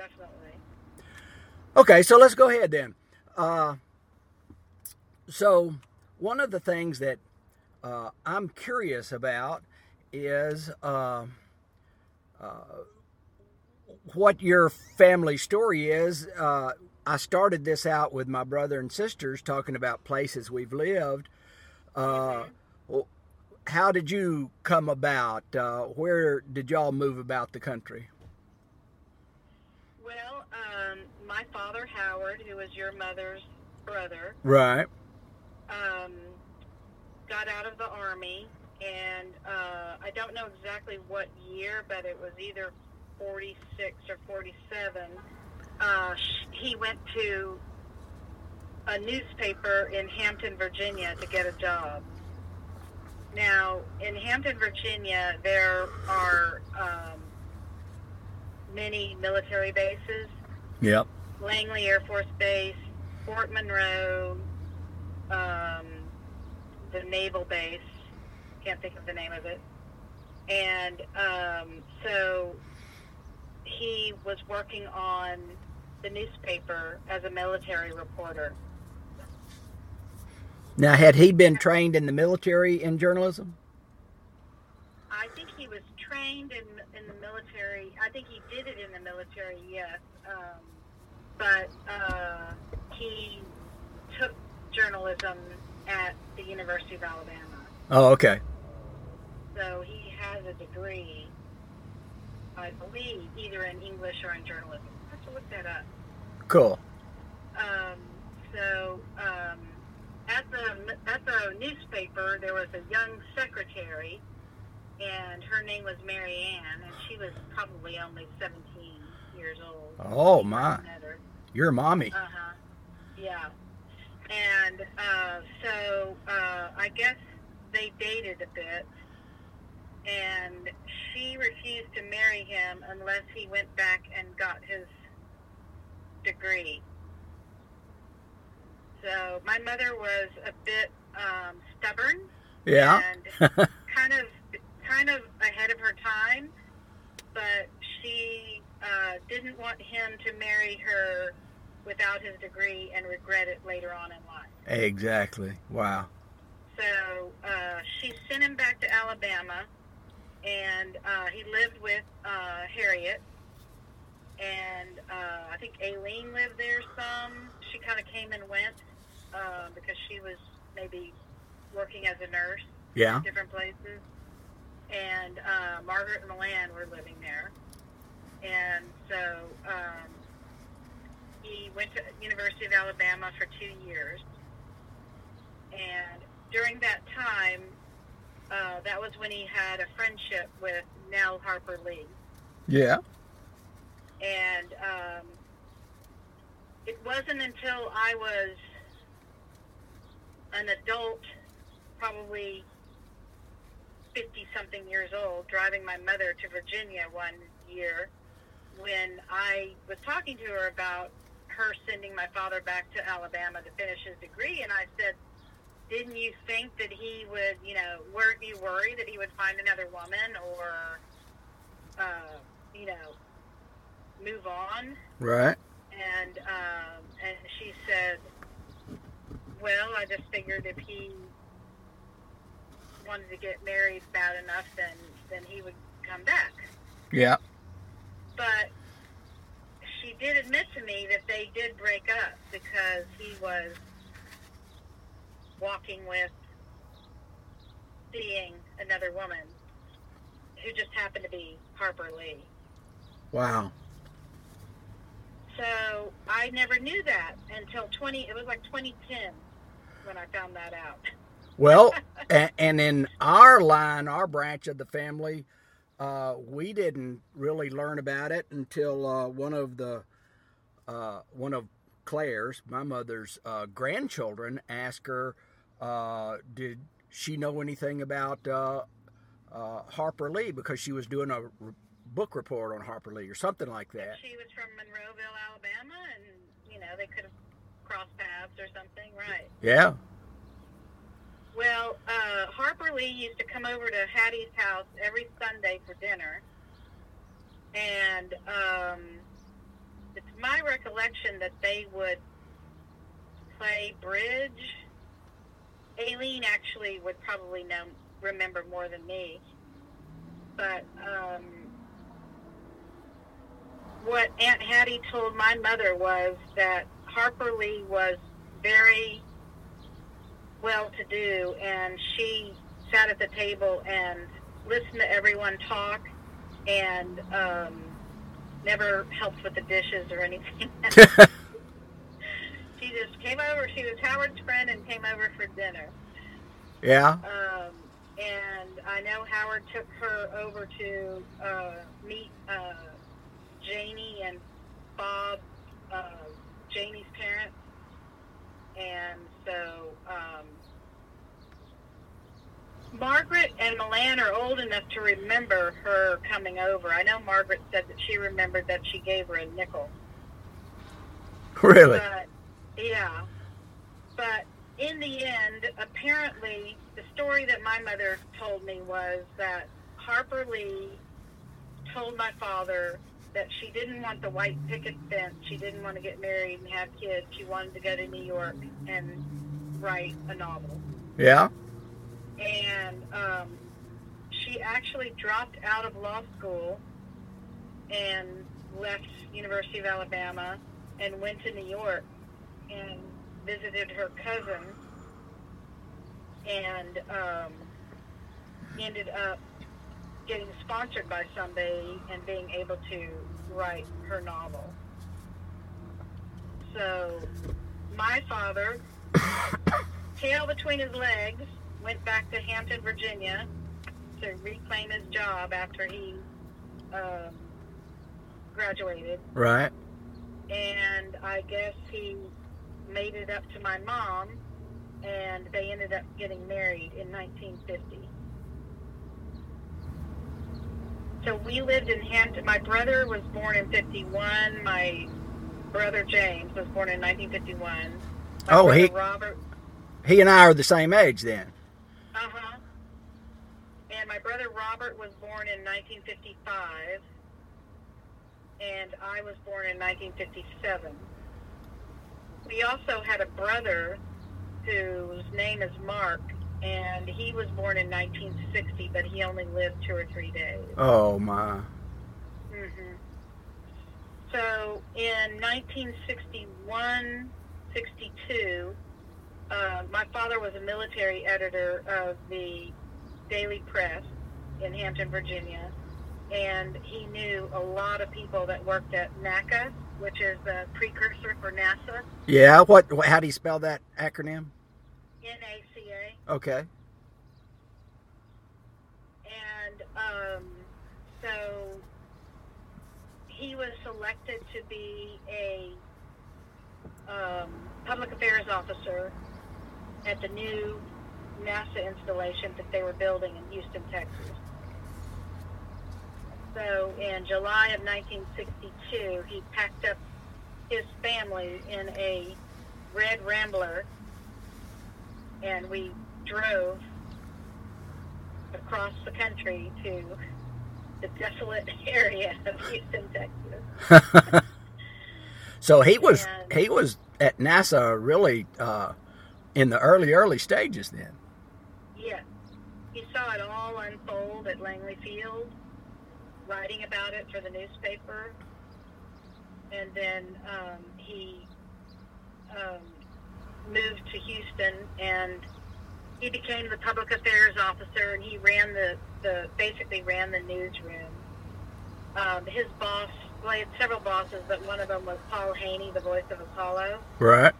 definitely. Okay, so let's go ahead then. Uh, so, one of the things that uh, I'm curious about is uh, uh, what your family story is. Uh, I started this out with my brother and sisters talking about places we've lived. Uh, how did you come about? Uh, where did y'all move about the country? Well, um, my father, Howard, who was your mother's brother, Right. um, got out of the army, and uh, I don't know exactly what year, but it was either 46 or 47. Uh, he went to a newspaper in Hampton, Virginia to get a job. Now, in Hampton, Virginia, there are um, many military bases. Yep. Langley Air Force Base, Fort Monroe, um, the Naval Base. Can't think of the name of it. And um, so he was working on the newspaper as a military reporter. Now, had he been trained in the military in journalism? I think he was trained in in the military. I think he did it in the military, yes. Um, but uh, he took journalism at the University of Alabama. Oh, okay. So he has a degree, I believe, either in English or in journalism. I have to look that up. Cool. Um, so um, at the at the newspaper, there was a young secretary, and her name was Mary Ann, and she was probably only 17 years old. Oh, my. Met her. You're a mommy. Uh huh. Yeah. And uh, so uh, I guess they dated a bit, and she refused to marry him unless he went back and got his degree. So my mother was a bit um, stubborn Yeah. and kind of kind of ahead of her time, but she uh, didn't want him to marry her without his degree and regret it later on in life. exactly. Wow. So uh, she sent him back to Alabama, and uh, he lived with uh, Harriet, and uh, I think Aileen lived there some. She kind of came and went uh, because she was maybe working as a nurse Yeah. in different places. And uh, Margaret and Milan were living there, and so um, he went to University of Alabama for two years. And during that time, uh, that was when he had a friendship with Nell Harper Lee. Yeah. And um, it wasn't until I was an adult, probably 50 something years old, driving my mother to Virginia one year when I was talking to her about her sending my father back to Alabama to finish his degree. And I said, didn't you think that he would, you know, weren't you worried that he would find another woman or, uh, you know, move on? Right. And um, and she said, "Well, I just figured if he wanted to get married bad enough, then then he would come back." Yeah. But did admit to me that they did break up because he was walking with, seeing another woman who just happened to be Harper Lee. Wow. So I never knew that until 20, it was like 2010 when I found that out. Well, and, and in our line, our branch of the family, uh, we didn't really learn about it until uh, one of the uh, one of Claire's, my mother's uh, grandchildren, asked her, uh, "Did she know anything about uh, uh, Harper Lee?" Because she was doing a r- book report on Harper Lee or something like that. She was from Monroeville, Alabama, and, you know, they could have crossed paths or something, right? Yeah. Well, uh, Harper Lee used to come over to Hattie's house every Sunday for dinner, and um, mention that they would play bridge. Aileen actually would probably know remember more than me, but um, what Aunt Hattie told my mother was that Harper Lee was very well to do, and she sat at the table and listened to everyone talk, and um, never helped with the dishes or anything. she just came over. She was Howard's friend and came over for dinner. Yeah. Um, and I know Howard took her over to uh, meet uh, Janie and Bob, uh, Janie's parents, and so um, Margaret and Milan are old enough to remember her coming over. I know Margaret said that she remembered that she gave her a nickel. Really? But yeah, but in the end, apparently, the story that my mother told me was that Harper Lee told my father that she didn't want the white picket fence. She didn't want to get married and have kids. She wanted to go to New York and write a novel. Yeah. And um, she actually dropped out of law school and left University of Alabama and went to New York and visited her cousin and um, ended up getting sponsored by somebody and being able to write her novel. So my father, tail between his legs, went back to Hampton, Virginia to reclaim his job after he um, graduated. Right. And I guess he made it up to my mom, and they ended up getting married in 1950. So we lived in Hampton. My brother was born in 51. My brother James was born in 1951. My Oh, he- Robert. He and I are the same age then. Uh huh. And my brother Robert was born in 1955, and I was born in 1957. We also had a brother whose name is Mark, and he was born in 1960, but he only lived two or three days. Oh my. hmm So in 1961, 62, uh, my father was a military editor of the Daily Press in Hampton, Virginia, and he knew a lot of people that worked at NACA, which is the precursor for NASA, Yeah. What? what how do you spell that acronym? NACA. Okay. and um, so he was selected to be a um, public affairs officer at the new NASA installation that they were building in Houston, Texas. So in July of 1962, he packed up his family in a red Rambler, and we drove across the country to the desolate area of Houston, Texas. so he was And- he was at NASA really uh, in the early early stages then. Yes, he saw it all unfold at Langley Field, writing about it for the newspaper, and then um, he um, moved to Houston and he became the public affairs officer and he ran the, the basically ran the newsroom. Um, his boss, well, he had several bosses, but one of them was Paul Haney, the voice of Apollo. Right.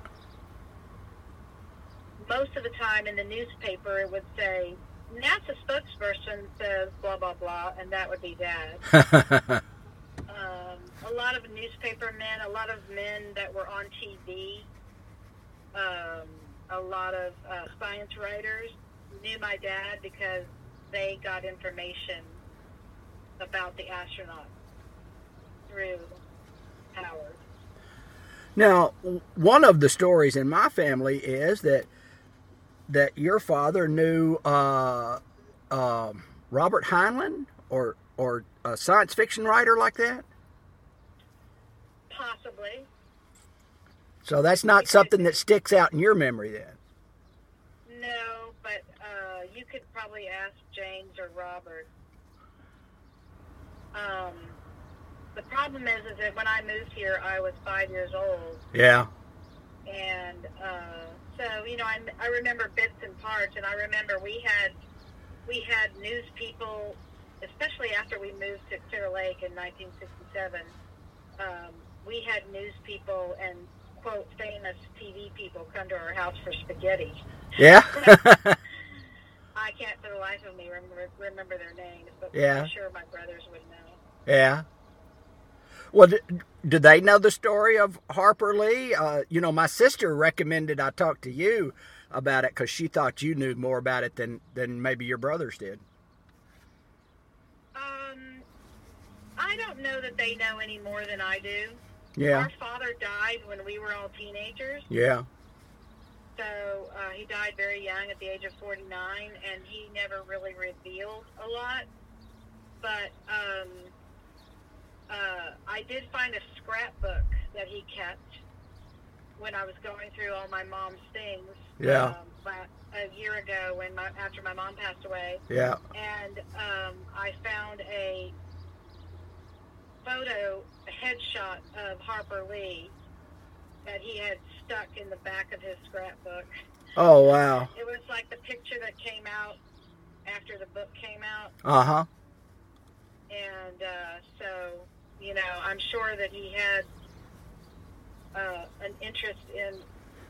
most of the time in the newspaper it would say NASA spokesperson says blah blah blah, and that would be dad. Um, a lot of newspaper men, a lot of men that were on TV, um, a lot of uh, science writers knew my dad because they got information about the astronauts through Howard. now, one of the stories in my family is that that your father knew uh, um Robert Heinlein or or a science fiction writer like that. Possibly. So that's not something that sticks out in your memory then. No, but uh, you could probably ask James or Robert. Um, the problem is, is that when I moved here, I was five years old, Yeah. and uh, so you know, I, I remember bits and parts, and I remember we had we had news people, especially after we moved to Clear Lake in 1967. Um, we had news people and quote famous TV people come to our house for spaghetti. Yeah. I can't for the life of me remember remember their names, but Yeah. I'm sure my brothers would know. yeah. Well, did they know the story of Harper Lee? Uh, you know, my sister recommended I talk to you about it because she thought you knew more about it than than maybe your brothers did. Um, I don't know that they know any more than I do. Yeah. Our father died when we were all teenagers, Yeah. so uh, he died very young at the age of 49, and he never really revealed a lot. But um, uh, I did find a scrapbook that he kept when I was going through all my mom's things. Yeah. Um, about a year ago, when my after my mom passed away, Yeah. and um, I found a photo, a headshot of Harper Lee that he had stuck in the back of his scrapbook. Oh wow. It was like the picture that came out after the book came out, Uh huh. and uh, so you know, I'm sure that he had uh, an interest in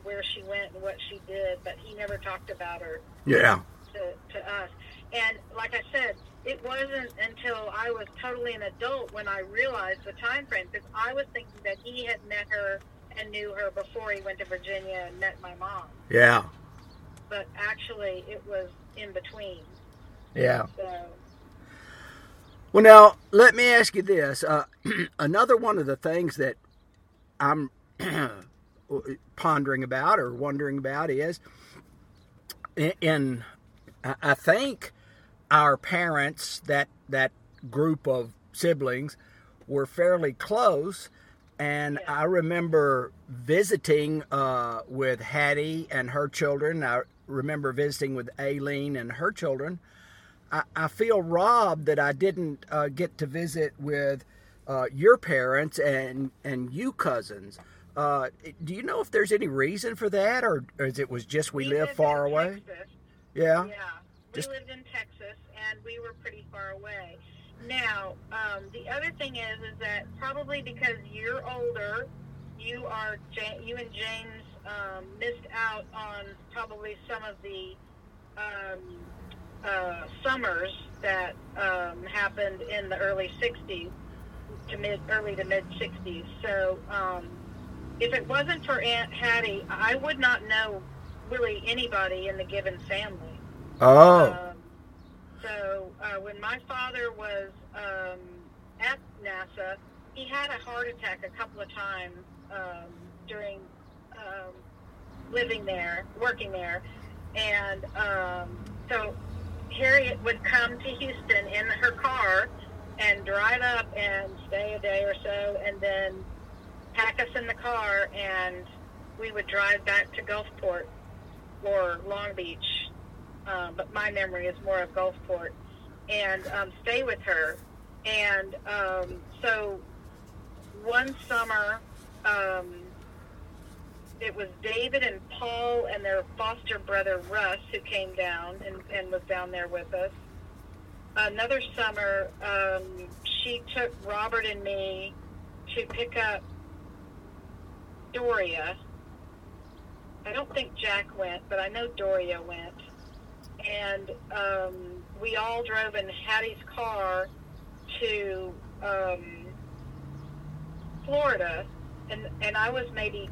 where she went and what she did, but he never talked about her. Yeah. to, to us. And like I said, it wasn't until I was totally an adult when I realized the time frame because I was thinking that he had met her and knew her before he went to Virginia and met my mom. Yeah. But actually, it was in between. Yeah. So, Well, now let me ask you this. Uh, another one of the things that I'm pondering about or wondering about is, in, in I I think our parents that that group of siblings were fairly close, and Yeah. I remember visiting uh, with Hattie and her children. I remember visiting with Aileen and her children. I, I feel robbed that I didn't uh, get to visit with uh, your parents and and you cousins. Uh, do you know if there's any reason for that, or, or is it was just we, live lived far away? Texas. Yeah. Yeah, we Just- lived in Texas, and we were pretty far away. Now, um, the other thing is, is that probably because you're older, you are you and James um, missed out on probably some of the um, uh, summers that um, happened in the early '60s to mid early to mid '60s. So, um, if it wasn't for Aunt Hattie, I would not know really anybody in the given family. Oh. Um, so uh, when my father was um, at NASA, he had a heart attack a couple of times um, during um, living there, working there, and um, so Harriet would come to Houston in her car and drive up and stay a day or so, and then pack us in the car, and we would drive back to Gulfport or Long Beach um, but my memory is more of Gulfport, and um, stay with her. And um, so one summer, um, it was David and Paul and their foster brother Russ who came down and, and was down there with us. Another summer, um, she took Robert and me to pick up Doria. I don't think Jack went, but I know Doria went and um, we all drove in Hattie's car to um, Florida, and and I was maybe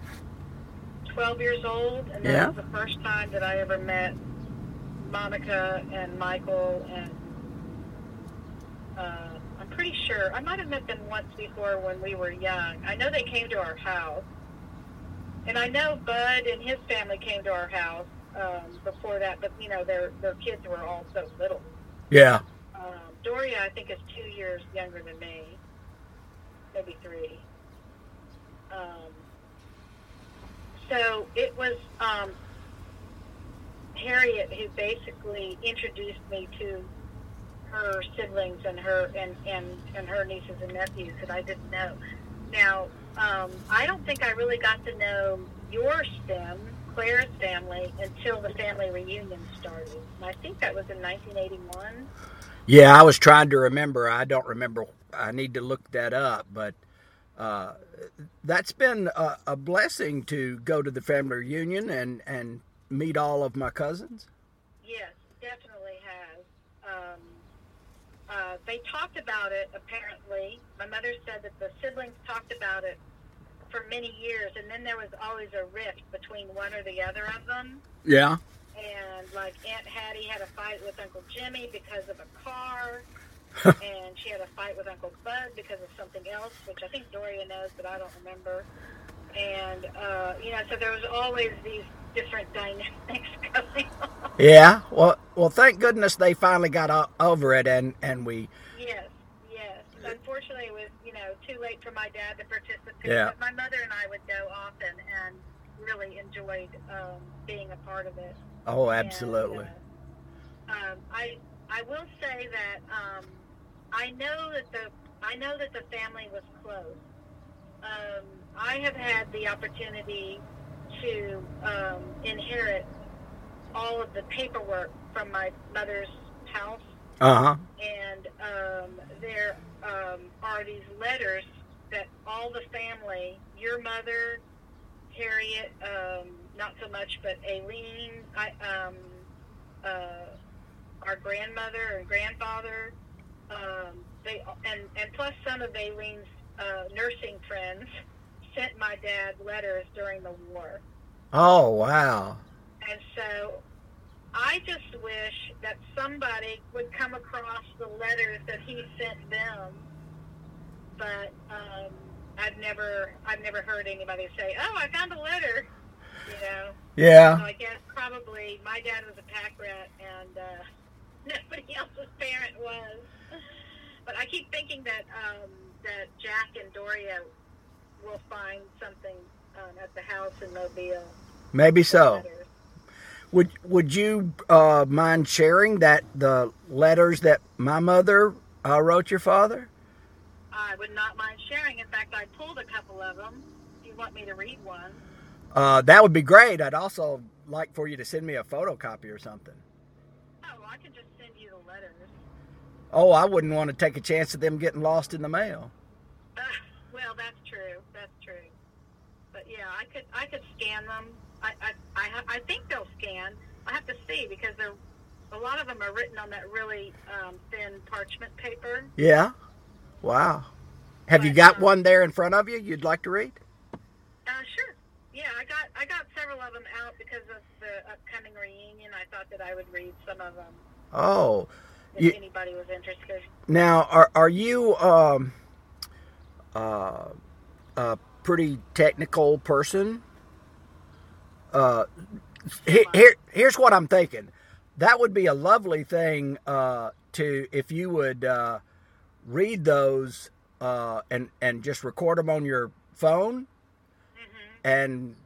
twelve years old, and that Yeah. was the first time that I ever met Monica and Michael, and uh, I'm pretty sure I might have met them once before when we were young. I know they came to our house, and I know Bud and his family came to our house um, before that, but you know their their kids were all so little. Yeah. Um, Doria, I think, is two years younger than me, maybe three. Um, so it was um, Harriet who basically introduced me to her siblings and her and, and, and her nieces and nephews that I didn't know. Now, um, I don't think I really got to know your stem, Claire's family, until the family reunion started. I think that was in 1981. Yeah, I was trying to remember. I don't remember. I need to look that up, but uh, that's been a, a, blessing to go to the family reunion and, and meet all of my cousins. Yes, definitely has. Um, uh, they talked about it, apparently. My mother said that the siblings talked about it for many years, and then there was always a rift between one or the other of them. Yeah. And like Aunt Hattie had a fight with Uncle Jimmy because of a car, and she had a fight with Uncle Bud because of something else, which I think Doria knows, but I don't remember. And uh, you know, so there was always these different dynamics going on. Yeah. Well, well, thank goodness they finally got over it, and and we. Yes. Yes. Unfortunately, it was you know too late for my dad to participate. Yeah. But my mother and I would go often and really enjoyed um, being a part of it. Oh, absolutely. And, uh, um, I I will say that um, I know that the I know that the family was close. Um, I have had the opportunity to um, inherit all of the paperwork from my mother's house. Uh huh. And um, there um, are these letters that all the family, your mother, Harriet, um, not so much, but Aileen, I, um, uh, our grandmother and grandfather, um, they and and plus some of Aileen's uh, nursing friends sent my dad letters during the war. Oh wow! And so I just wish that somebody would come across the letters that he sent them, but um, I've never I've never heard anybody say, "Oh, I found a letter." You know. Yeah. So I guess probably my dad was a pack rat, and uh, nobody else's parent was. But I keep thinking that um, that Jack and Doria will find something um, at the house in Mobile. Maybe so. Would Would you uh, mind sharing that the letters that my mother uh, wrote your father? I would not mind sharing. In fact, I pulled a couple of them. If you want me to read one. Uh, that would be great. I'd also like for you to send me a photocopy or something. Oh, I can just send you the letters. Oh, I wouldn't want to take a chance of them getting lost in the mail. Uh, well, that's true. That's true. But yeah, I could I could scan them. I I I, I think they'll scan. I have to see because they're a lot of them are written on that really um, thin parchment paper. Yeah. Wow. Have but, you got um, one there in front of you you'd like to read? Uh, sure. Yeah, I got I got several of them out because of the upcoming reunion. I thought that I would read some of them. Oh. If you, anybody was interested. Now, are are you um uh a pretty technical person? Uh, here, here's what I'm thinking. That would be a lovely thing uh, to if you would uh, read those uh, and and just record them on your phone, mm-hmm. and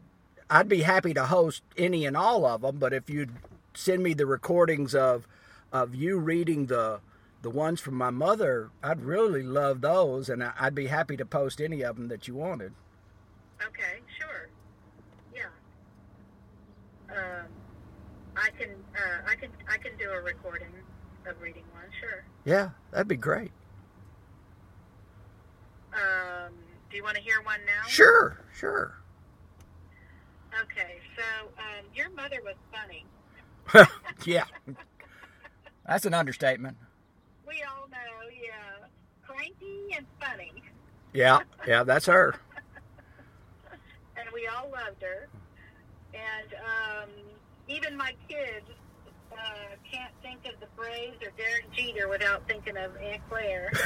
I'd be happy to host any and all of them. But if you'd send me the recordings of of you reading the the ones from my mother, I'd really love those, and I'd be happy to post any of them that you wanted. Okay, sure. Yeah. Um, I can uh, I can I can do a recording of reading one. Sure. Yeah, that'd be great. Um, do you want to hear one now? Sure, sure. Okay, so um, your mother was funny. yeah, that's an understatement. We all know, yeah, cranky and funny. Yeah, yeah, that's her. and we all loved her. And um, even my kids uh, can't think of the Braves or Derek Jeter without thinking of Aunt Claire.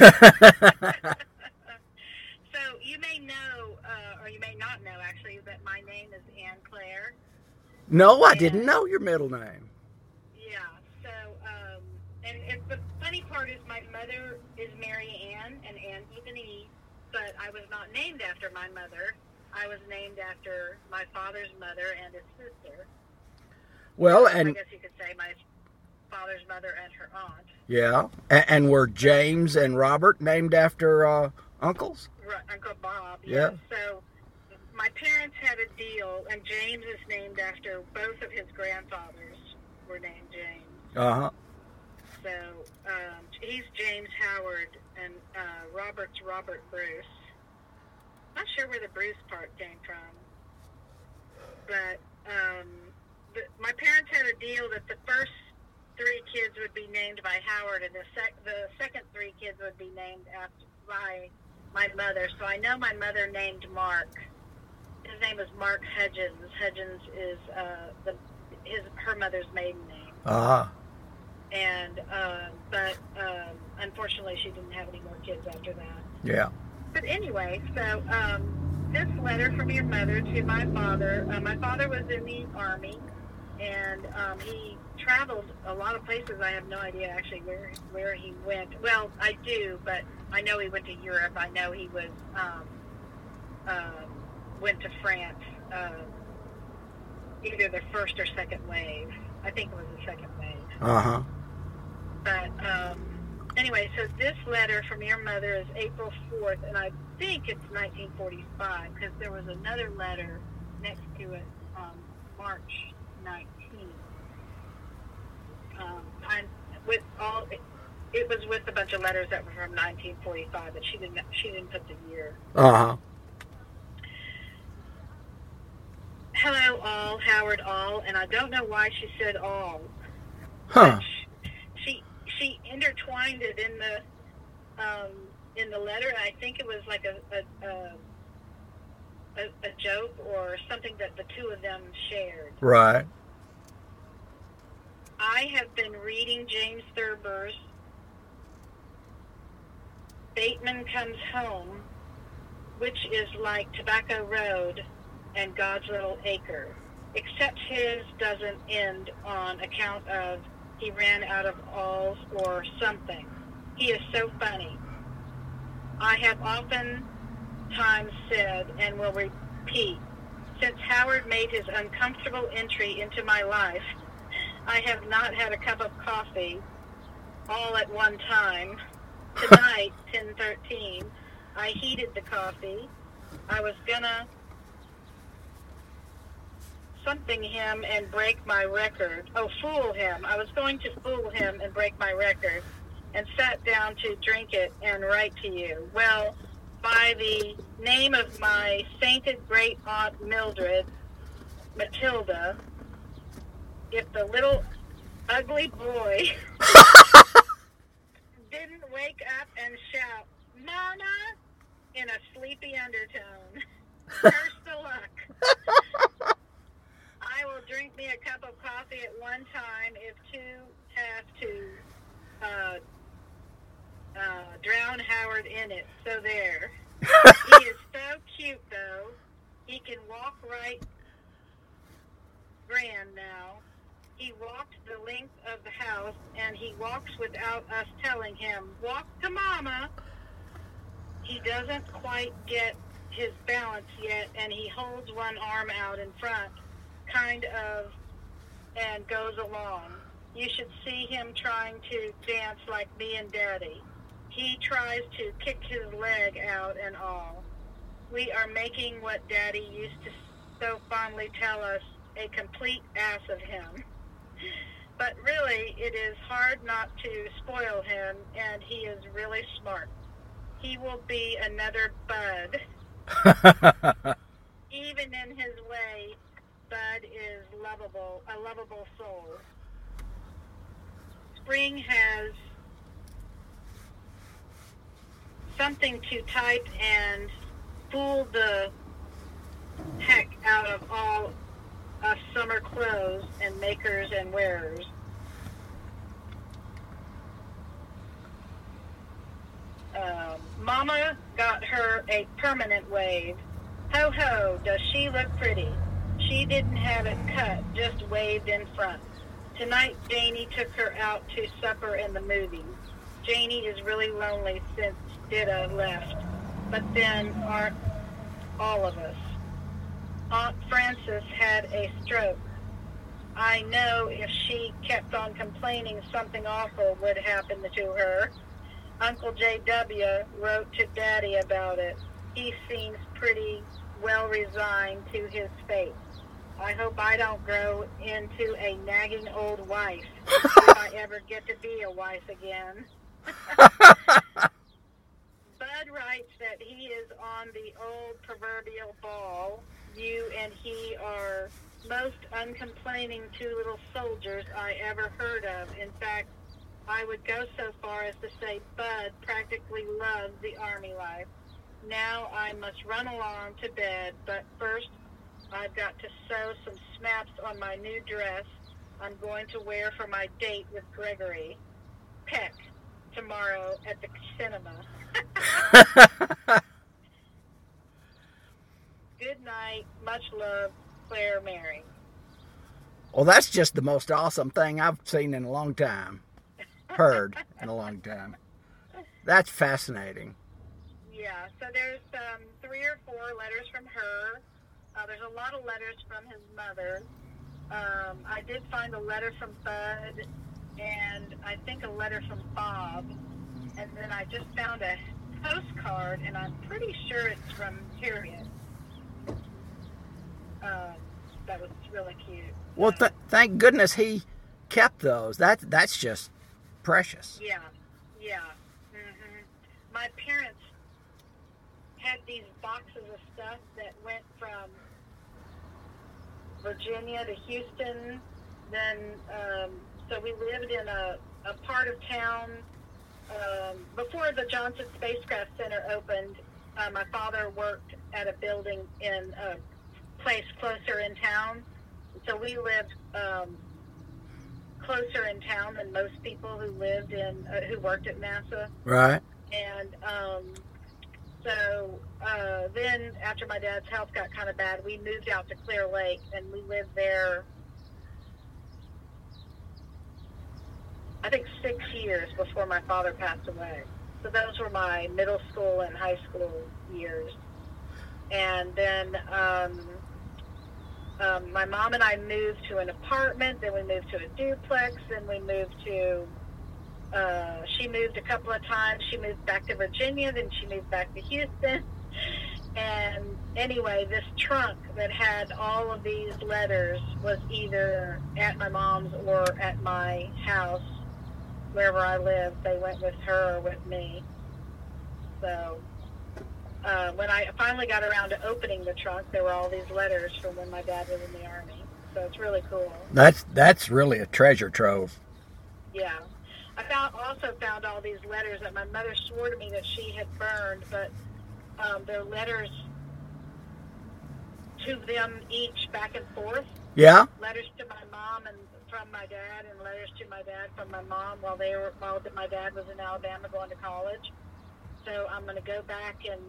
so you may know, uh, or you may not know actually, that my name is Ann Claire. No, I and, didn't know your middle name. Yeah. So, um, and, and the funny part is my mother is Mary Ann and Ann with an E, but I was not named after my mother. I was named after my father's mother and his sister. Well, and I guess you could say my father's mother and her aunt. yeah, and, and were James and Robert named after uh, uncles? Ru- Uncle Bob. Yeah. So my parents had a deal, and James is named after both of his grandfathers were named James. Uh huh. So um, he's James Howard, and uh, Robert's Robert Bruce. Not sure where the Bruce part came from, but um, the, my parents had a deal that the first three kids would be named by Howard, and the sec- the second three kids would be named after by my mother. So I know my mother named Mark. His name is Mark Hudgens. Hudgens is uh, the his her mother's maiden name Uh huh. And um, but um, unfortunately she didn't have any more kids after that. Yeah. But anyway, so um, this letter from your mother to my father. Uh, my father was in the army, and um, he traveled a lot of places. I have no idea actually where where he went. Well, I do, but I know he went to Europe. I know he was um, uh, went to France. Uh, either the first or second wave. I think it was the second wave. Uh huh. But um, anyway, so this letter from your mother is April 4th, and I think it's 1945 because there was another letter next to it on March 19th. Um, I, with all, it, it was with a bunch of letters that were from 1945, but she didn't. She didn't put the year. Uh huh. Hello, all Howard, all, and I don't know why she said all. Huh. she she intertwined it in the um, in the letter. and I think it was like a a, a a a joke or something that the two of them shared. Right. I have been reading James Thurber's Bateman Comes Home, which is like Tobacco Road and God's Little Acre, except his doesn't end on account of he ran out of alls or something. He is so funny. I have often times said and will repeat, since Howard made his uncomfortable entry into my life, I have not had a cup of coffee all at one time. Tonight, 10:13, I heated the coffee. I was gonna something him and break my record. Oh, fool him. I was going to fool him and break my record and sat down to drink it and write to you. Well, by the name of my sainted great aunt Mildred, Matilda, if the little ugly boy didn't wake up and shout, Mama, in a sleepy undertone, curse the luck. Drink me a cup of coffee at one time if two have to uh, uh, drown Howard in it. So there. he is so cute, though. He can walk right grand now. He walked the length of the house, and he walks without us telling him, walk to mama. He doesn't quite get his balance yet, and he holds one arm out in front, kind of, and goes along. You should see him trying to dance like me and Daddy. He tries to kick his leg out and all. We are making what Daddy used to so fondly tell us a complete ass of him. But really, it is hard not to spoil him, and he is really smart. He will be another Bud. Even in his way, Bud is lovable, a lovable soul. Spring has something to type and fool the heck out of all us summer clothes and makers and wearers. Um, Mama got her a permanent wave. Ho ho, does she look pretty? She didn't have it cut, just waved in front. Tonight, Janie took her out to supper and the movies. Janie is really lonely since Ditta left, but then aren't all of us? Aunt Frances had a stroke. I know if she kept on complaining, something awful would happen to her. Uncle J.W. wrote to Daddy about it. He seems pretty well resigned to his fate. I hope I don't grow into a nagging old wife if I ever get to be a wife again. Bud writes that he is on the old proverbial ball. You and he are most uncomplaining two little soldiers I ever heard of. In fact, I would go so far as to say Bud practically loves the Army life. Now I must run along to bed, but first I've got to sew some snaps on my new dress I'm going to wear for my date with Gregory Peck tomorrow at the cinema. Good night. Much love, Claire Mary. Well, that's just the most awesome thing I've seen in a long time, heard in a long time. That's fascinating. Yeah, so there's um, three or four letters from her. Uh, there's a lot of letters from his mother. Um, I did find a letter from Bud, and I think a letter from Bob. And then I just found a postcard, and I'm pretty sure it's from Harriet. Um, that was really cute. Well, th- thank goodness he kept those. That that's just precious. Yeah, yeah. hmm My parents had these boxes of stuff that went from Virginia to Houston. Then, um, so we lived in a, a part of town um, before the Johnson Spacecraft Center opened. Uh, my father worked at a building in a place closer in town, so we lived um, closer in town than most people who lived in uh, who worked at NASA. Right. And um, so uh, then, after my dad's health got kind of bad, we moved out to Clear Lake, and we lived there. I think six years before my father passed away. So those were my middle school and high school years. And then um, um, my mom and I moved to an apartment. Then we moved to a duplex. Then we moved to uh, she moved a couple of times. She moved back to Virginia, then she moved back to Houston. And anyway, this trunk that had all of these letters was either at my mom's or at my house, wherever I lived. They went with her or with me. So uh, when I finally got around to opening the trunk, there were all these letters from when my dad was in the army. So it's really cool. That's that's really a treasure trove. Yeah. I found also found all these letters that my mother swore to me that she had burned, but um, they're letters to them each back and forth. Yeah. Letters to my mom and from my dad, and letters to my dad from my mom while they were while my dad was in Alabama going to college. So I'm going to go back and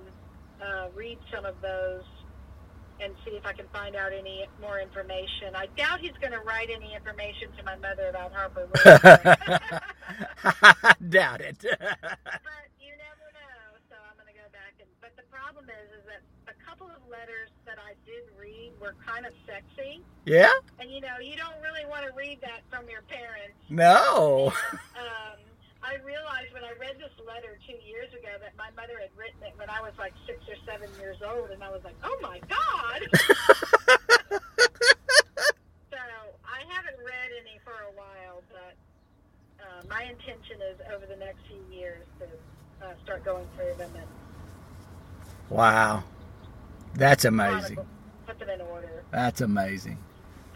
uh, read some of those and see if I can find out any more information. I doubt he's going to write any information to my mother about Harper. I doubt it. but you never know. So I'm going to go back and. But the problem is, is that a couple of letters that I did read were kind of sexy. Yeah. And you know, you don't really want to read that from your parents. No. um, I realized when I read this letter two years ago that my mother had written it when I was like six or seven years old, and I was like, "Oh my god!" so I haven't read any for a while, but uh, my intention is over the next few years to uh, start going through them and wow, that's amazing. put them in order. That's amazing.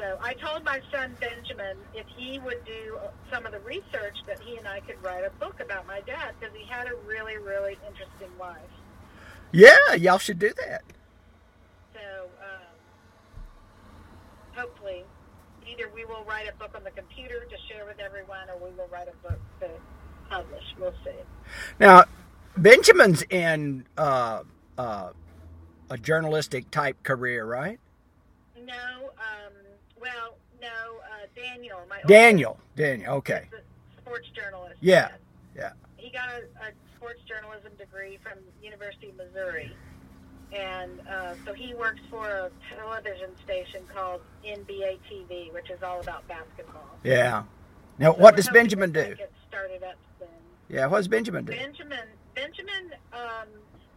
So I told my son Benjamin if he would do some of the research that he and I could write a book about my dad because he had a really, really interesting life. Yeah, y'all should do that. So um, hopefully, either we will write a book on the computer to share with everyone, or we will write a book to publish. We'll see. Now, Benjamin's in uh, uh, a journalistic type career, right? No, um, well, no, uh, Daniel, my Daniel. Daniel. Okay. sports journalist. Yeah, yeah. He got a, a sports journalism degree from University of Missouri, and uh, so he works for a television station called NBA TV, which is all about basketball. Yeah. Now, So what does Benjamin do? Get started up soon. Yeah, what does Benjamin do? Benjamin, Benjamin. Um,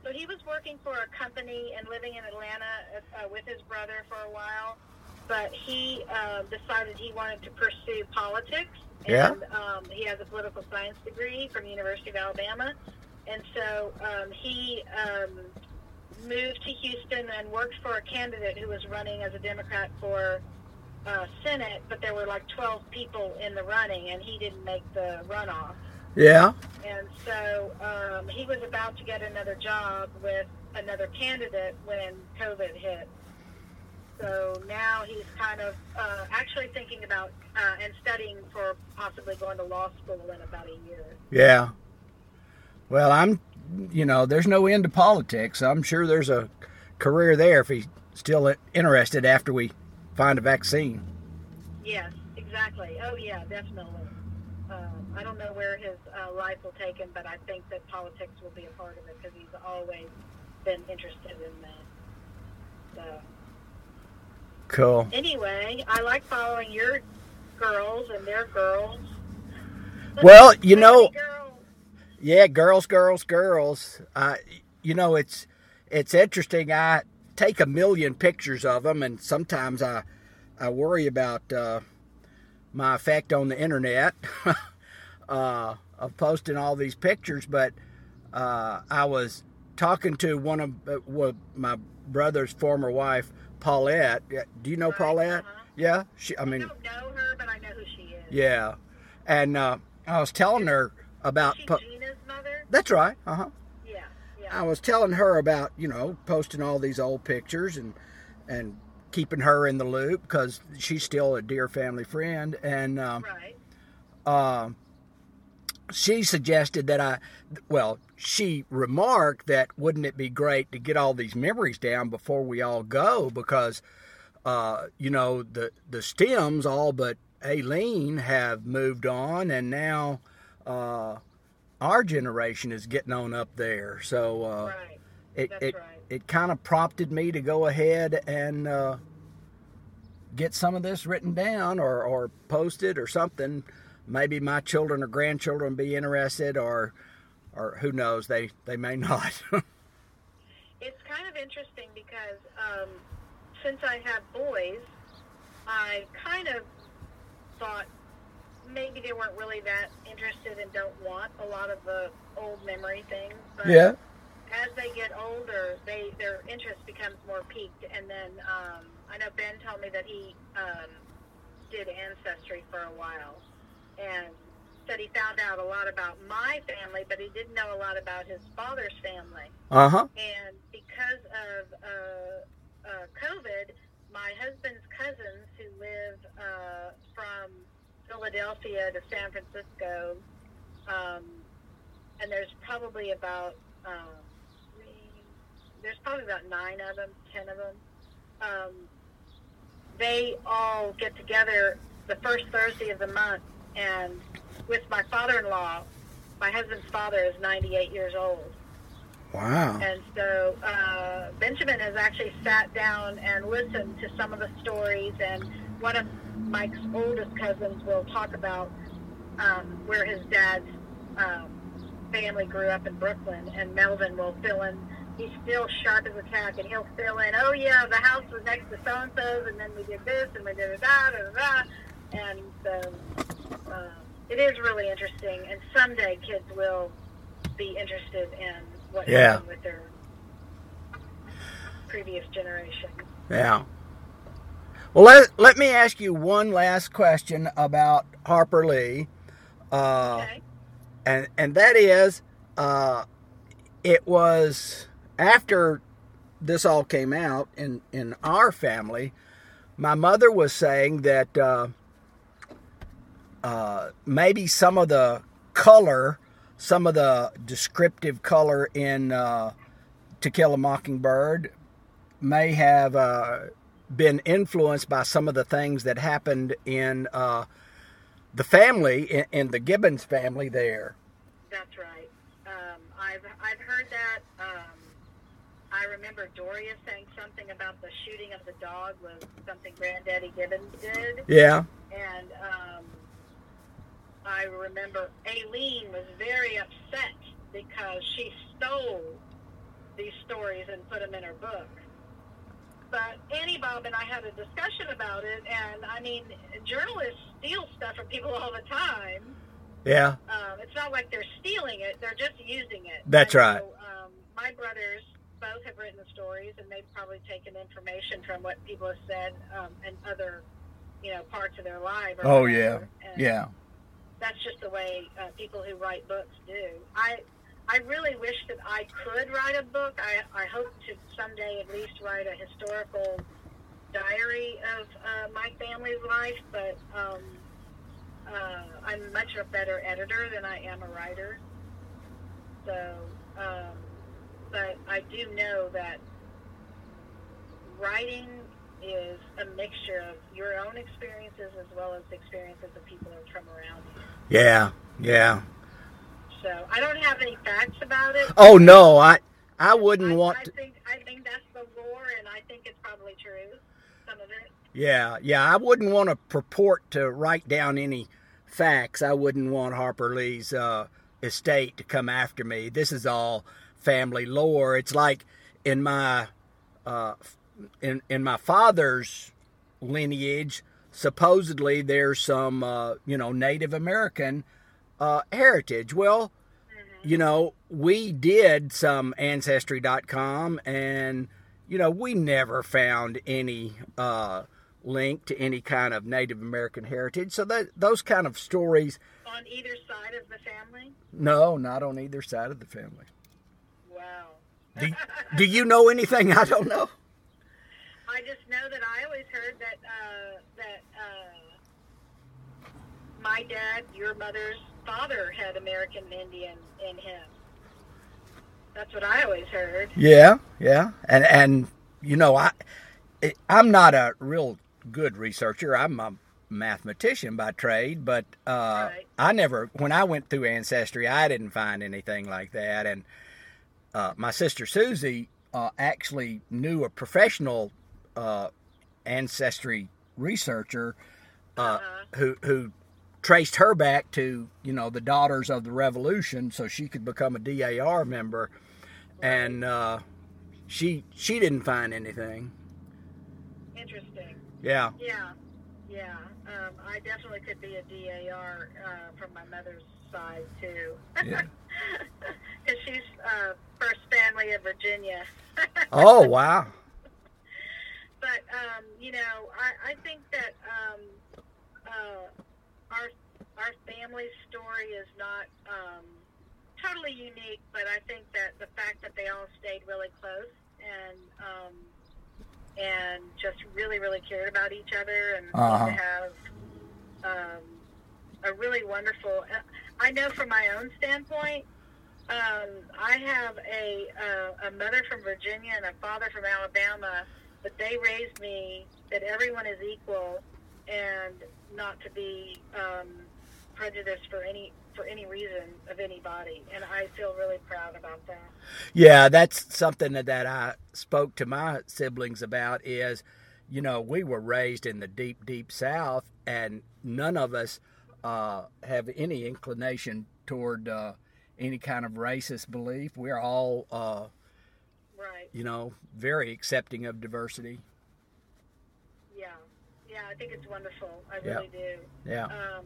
so he was working for a company and living in Atlanta uh, with his brother for a while, but he uh, decided he wanted to pursue politics. Yeah. And um, he has a political science degree from the University of Alabama, and so um, he um, moved to Houston and worked for a candidate who was running as a Democrat for uh, Senate, but there were like 12 people in the running, and he didn't make the runoff. Yeah. And so um, he was about to get another job with another candidate when COVID hit. So now he's kind of uh, actually thinking about uh, and studying for possibly going to law school in about a year. Yeah. Well, I'm, you know, there's no end to politics. I'm sure there's a career there if he's still interested after we find a vaccine. Yes, exactly. Oh, yeah, definitely. Um, I don't know where his uh, life will take him, but I think that politics will be a part of it because he's always been interested in that. So. Cool. Anyway, I like following your girls and their girls. Well, you know, girls? yeah, girls, girls, girls. Uh, you know, it's it's interesting. I take a million pictures of them, and sometimes I I worry about uh, my effect on the internet uh, of posting all these pictures. But uh, I was talking to one of uh, my brother's former wife, Paulette. Yeah, Do you know Right, Paulette? uh-huh. Yeah, she. I I mean, don't know her, but I know who she is. yeah, and uh, I was telling her about. Po- Gina's mother? That's right. Uh huh. Yeah, yeah. I was telling her about you know posting all these old pictures and and keeping her in the loop because she's still a dear family friend and um, right. uh, she suggested that I well she remarked that wouldn't it be great to get all these memories down before we all go because uh, you know the the stems all but Aileen have moved on and now uh, our generation is getting on up there so uh, right. it That's it, right. it kind of prompted me to go ahead and uh, get some of this written down or, or posted or something. Maybe my children or grandchildren be interested, or or who knows, they they may not. It's kind of interesting because um, since I have boys, I kind of thought maybe they weren't really that interested and don't want a lot of the old memory things. But yeah, as they get older, they their interest becomes more piqued. And then um, I know Ben told me that he um, did ancestry for a while and said he found out a lot about my family, but he didn't know a lot about his father's family. uh huh, And because of uh, uh, COVID, my husband's cousins who live uh, from Philadelphia to San Francisco, um, and there's probably about um, three, there's probably about nine of them, ten of them. Um, they all get together the first Thursday of the month, and with my father-in-law, my husband's father is 98 years old. wow, And so uh, Benjamin has actually sat down and listened to some of the stories, and one of Mike's oldest cousins will talk about um, where his dad's um, family grew up in Brooklyn, and Melvin will fill in. He's still sharp as a tack, and he'll fill in. Oh yeah, the house was next to so and so's, and then we did this, and we did that, and that, and so uh, it is really interesting. And someday kids will be interested in what Yeah. happened with their previous generation. yeah. Well, let, let me ask you one last question about Harper Lee. Uh, Okay. and and that is uh, it was after this all came out in in our family my mother was saying that uh, uh, maybe some of the color some of the descriptive color in uh, to kill a mockingbird may have uh, been influenced by some of the things that happened in uh, the family in, in the Gibbons family there That's right. Um, I've I've heard that. Um, I remember Doria saying something about the shooting of the dog was something Granddaddy Gibbons did. Yeah. And um, I remember Aileen was very upset because she stole these stories and put them in her book. But Annie Bob and I had a discussion about it, and I mean, journalists steal stuff from people all the time. Yeah. Um, it's not like they're stealing it; they're just using it. That's And right. So, um, my brothers both have written the stories, and they've probably taken information from what people have said um, and other, you know, parts of their life. or Oh yeah. And Yeah. That's just the way uh, people who write books do. I I really wish that I could write a book. I, I hope to someday at least write a historical diary of uh, my family's life, but um, uh, I'm much a better editor than I am a writer. So, um, but I do know that writing is a mixture of your own experiences as well as the experiences of people from around you. Yeah. Yeah. So I don't have any facts about it. Oh no, I I wouldn't I, want I to. think I think that's the lore, and I think it's probably true. Some of it. Yeah, yeah, I wouldn't want to purport to write down any facts. I wouldn't want Harper Lee's uh, estate to come after me. This is all family lore. It's like in my uh, in in my father's lineage. Supposedly, there's some uh, you know Native American uh, heritage. Well, you know, we did some ancestry.com and you know, we never found any uh, link to any kind of Native American heritage. So that those kind of stories, On either side of the family. no, not on either side of the family. Wow. Do, do you know anything I don't know? I just know that I always heard that uh, that uh, my dad, your mother's father, had American Indian in him. That's what I always heard. Yeah, yeah, and and you know, I I'm not a real good researcher. I'm a mathematician by trade, but uh, Right. I never, when I went through ancestry, I didn't find anything like that. And uh, my sister Susie uh, actually knew a professional uh, ancestry researcher uh, Uh-huh. who who traced her back to you know the daughters of the revolution so she could become a DAR member and uh, she she didn't find anything Interesting. yeah Yeah, yeah. Um, I definitely could be a DAR uh, from my mother's side too. Yeah. Because she's uh, first family of Virginia. oh wow but um, you know, I, I think that um, uh, our our family story is not um, totally unique, but I think that the fact that they all stayed really close and um, and just really, really cared about each other and Uh-huh. have um, a really wonderful. I know from my own standpoint, um, I have a uh, a mother from Virginia and a father from Alabama, but they raised me that everyone is equal and not to be um, prejudiced for any for any reason of anybody, and I feel really proud about that. yeah that's something that, that I spoke to my siblings about is you know we were raised in the deep deep south and none of us uh, have any inclination toward uh, any kind of racist belief we're all uh, Right? you know very accepting of diversity Yeah, yeah. I think it's wonderful. I Yeah. really do. yeah Um,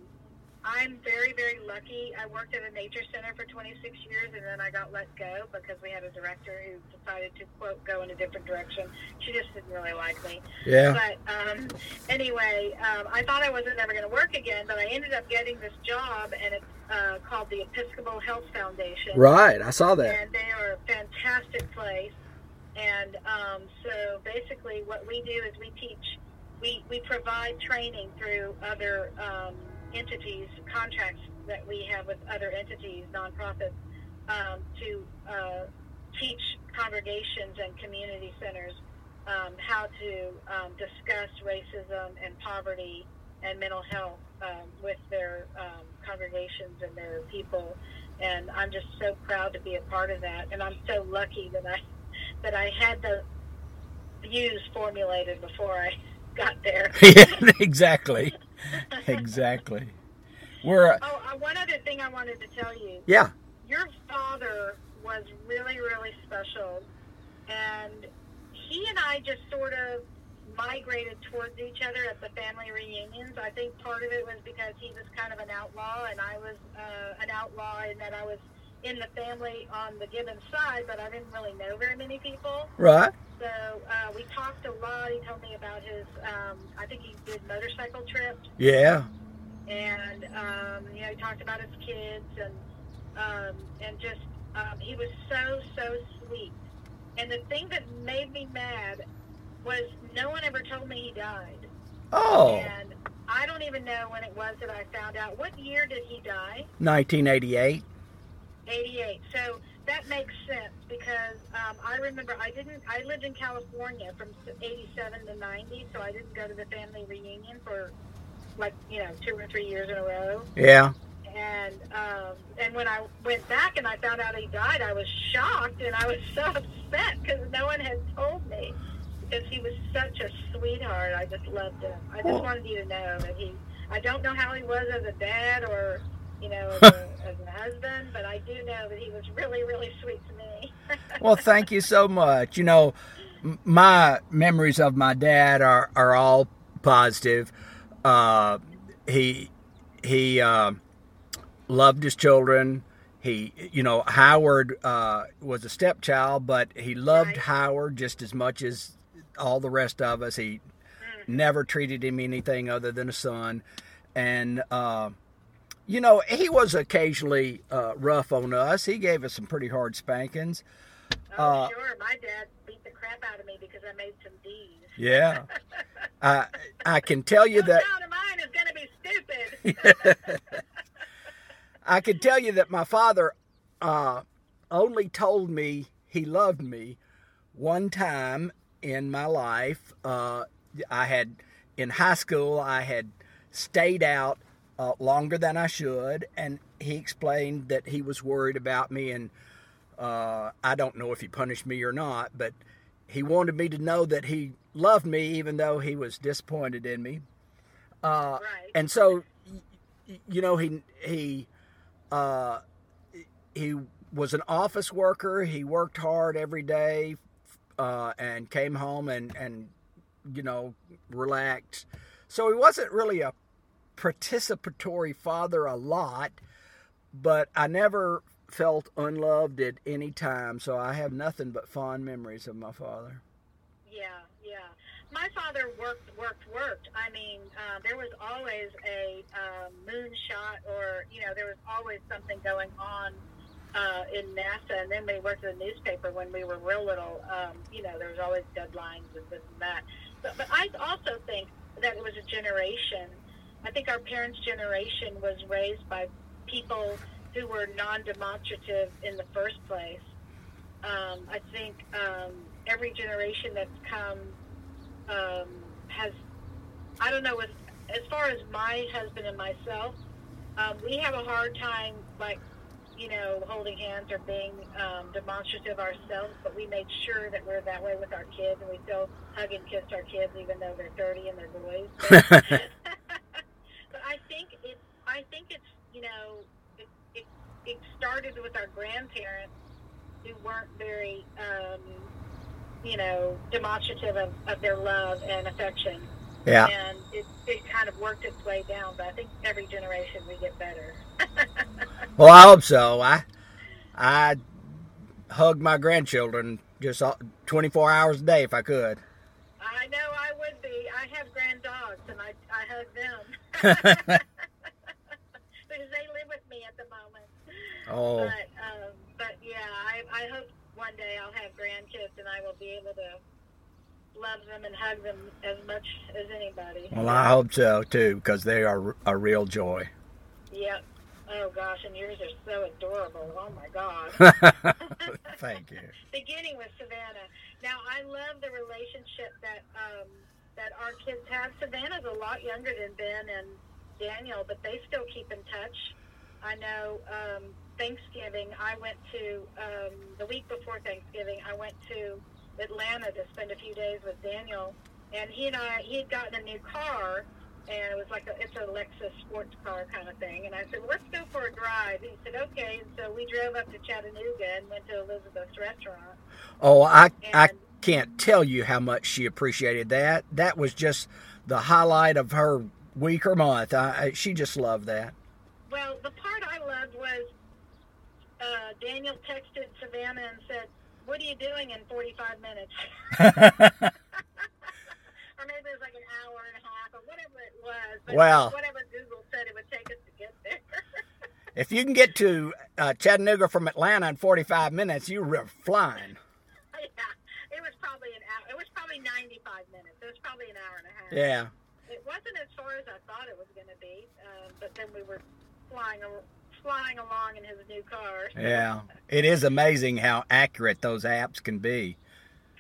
I'm very, very lucky. I worked at a nature center for 26 years, and then I got let go because we had a director who decided to quote go in a different direction. She just didn't really like me. yeah But um, anyway, um, I thought I wasn't ever going to work again, but I ended up getting this job, and it's uh, called the Episcopal Health Foundation right i saw that and they are a fantastic place. And um, so basically, what we do is we teach, we, we provide training through other um, entities, contracts that we have with other entities, nonprofits, um, to uh, teach congregations and community centers um, how to um, discuss racism and poverty and mental health um, with their um, congregations and their people and I'm just so proud to be a part of that. And I'm so lucky that I that I had the views formulated before I got there. yeah, exactly, exactly. We're uh, Oh, uh, one other thing I wanted to tell you. yeah, Your father was really, really special, and he and I just sort of migrated towards each other at the family reunions. I think part of it was because he was kind of an outlaw, and I was uh, an outlaw in that I was in the family on the Gibbons side, but I didn't really know very many people. right. So uh, we talked a lot. He told me about his, um, I think he did motorcycle trips, Yeah, and um, you know he talked about his kids and um, and just um, he was so so sweet. And the thing that made me mad was no one ever told me he died, Oh, and I don't even know when it was that I found out. What year did he die? 1988. 88. So that makes sense because um, I remember I didn't. I lived in California from 87 to 90, so I didn't go to the family reunion for like you know two or three years in a row. Yeah. And um, and when I went back and I found out he died, I was shocked and I was so upset because no one had told me because he was such a sweetheart. I just loved him. I just Well- wanted you to know that he. I don't know how he was as a dad or you know as a, as a husband, but I do know that he was really really sweet to me. Well, thank you so much. You know, my memories of my dad are are all positive. Uh, he he uh, loved his children. He, you know, Howard uh, was a stepchild, but he loved Right. Howard just as much as all the rest of us. He never treated him anything other than a son, and uh, you know, he was occasionally uh, rough on us. He gave us some pretty hard spankings. oh Uh, sure, my dad beat the crap out of me because I made some D's. Yeah. I I can tell you that child of mine is going to be stupid. I can tell you that my father uh, only told me he loved me one time in my life. Uh, I had in high school I had stayed out uh, longer than I should, and he explained that he was worried about me, and uh, I don't know if he punished me or not, but he wanted me to know that he loved me, even though he was disappointed in me. Uh, Right. And so, you know, he he uh, he was an office worker. He worked hard every day, uh, and came home and and you know relaxed. So he wasn't really a participatory father a lot, but I never felt unloved at any time. So I have nothing but fond memories of my father. Yeah, yeah. My father worked, worked, worked. I mean, uh, there was always a um, moonshot, or you know, there was always something going on uh, in NASA. And then we worked in the newspaper when we were real little. Um, you know, there was always deadlines and this and that. But, but I also think that it was a generation. I think our parents' generation was raised by people who were non-demonstrative in the first place. Um, I think um, every generation that's come um, has, I don't know, as, as far as my husband and myself, um, we have a hard time, like, you know, holding hands or being um, demonstrative ourselves, but we made sure that we're that way with our kids, and we still hug and kiss our kids even though they're 30 and they're boys. but I think it, I think it's, you know, it, it, it started with our grandparents who weren't very, um, you know, demonstrative of, of their love and affection. Yeah. And it, it kind of worked its way down, but I think every generation we get better. Well, I hope so. I I hug my grandchildren just 24 hours a day if I could. I know I would be. I have grand dogs, and I, I hug them. because they live with me at the moment. Oh, But, um, but yeah, I, I hope one day I'll have grandkids and I will be able to love them and hug them as much as anybody. well, I hope so too because they are a real joy. Yep. Oh gosh, and yours are so adorable. Oh my God. Thank you. Beginning with Savannah. Now I love the relationship that um, that our kids have. Savannah's a lot younger than Ben and Daniel, but they still keep in touch. I know um, Thanksgiving, I went to um, the week before Thanksgiving. I went to Atlanta to spend a few days with Daniel, and he and I he had gotten a new car, and it was like a, it's a Lexus sports car kind of thing. And I said, well, let's go for a drive. He said, okay. And so we drove up to Chattanooga and went to Elizabeth's restaurant. Oh, I I can't tell you how much she appreciated that. That was just the highlight of her week or month. I, I, she just loved that. Well, the part I loved was uh, Daniel texted Savannah and said, "What are you doing in 45 minutes?" or maybe it was like an hour and a half, or whatever it was. But Wow. whatever Google said it would take us to get there. If you can get to uh, Chattanooga from Atlanta in 45 minutes, you're flying. yeah, it was probably an hour. It was probably 95 minutes. It was probably an hour and a half. Yeah. It wasn't as far as I thought it was going to be, um, but then we were flying al- flying along in his new car. Yeah. It is amazing how accurate those apps can be.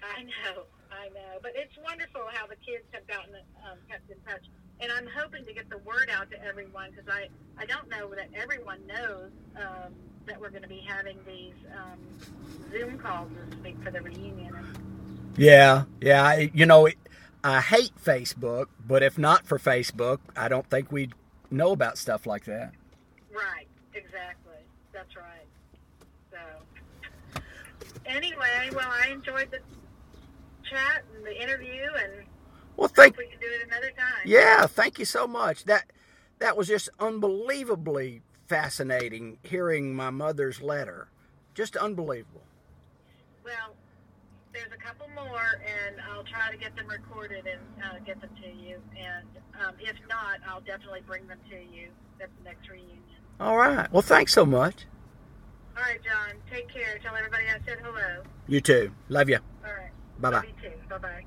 I know, I know, but it's wonderful how the kids have gotten um, kept in touch, and I'm hoping to get the word out to everyone because I I don't know that everyone knows um, that we're going to be having these um, Zoom calls this week for the reunion. Yeah. Yeah. I- You know, I hate Facebook, but if not for Facebook, I don't think we'd know about stuff like that. right, that's right. So anyway, well, I enjoyed the chat and the interview, and Well, thank we can do it another time. Yeah, thank you so much. That that was just unbelievably fascinating hearing my mother's letter. Just unbelievable. Well, there's a couple more, and I'll try to get them recorded and uh, get them to you. And um, if not, I'll definitely bring them to you at the next reunion. All right. Well, thanks so much. All right, John. Take care. Tell everybody I said hello. You too. Love you. All right. Bye bye. You too. Bye bye.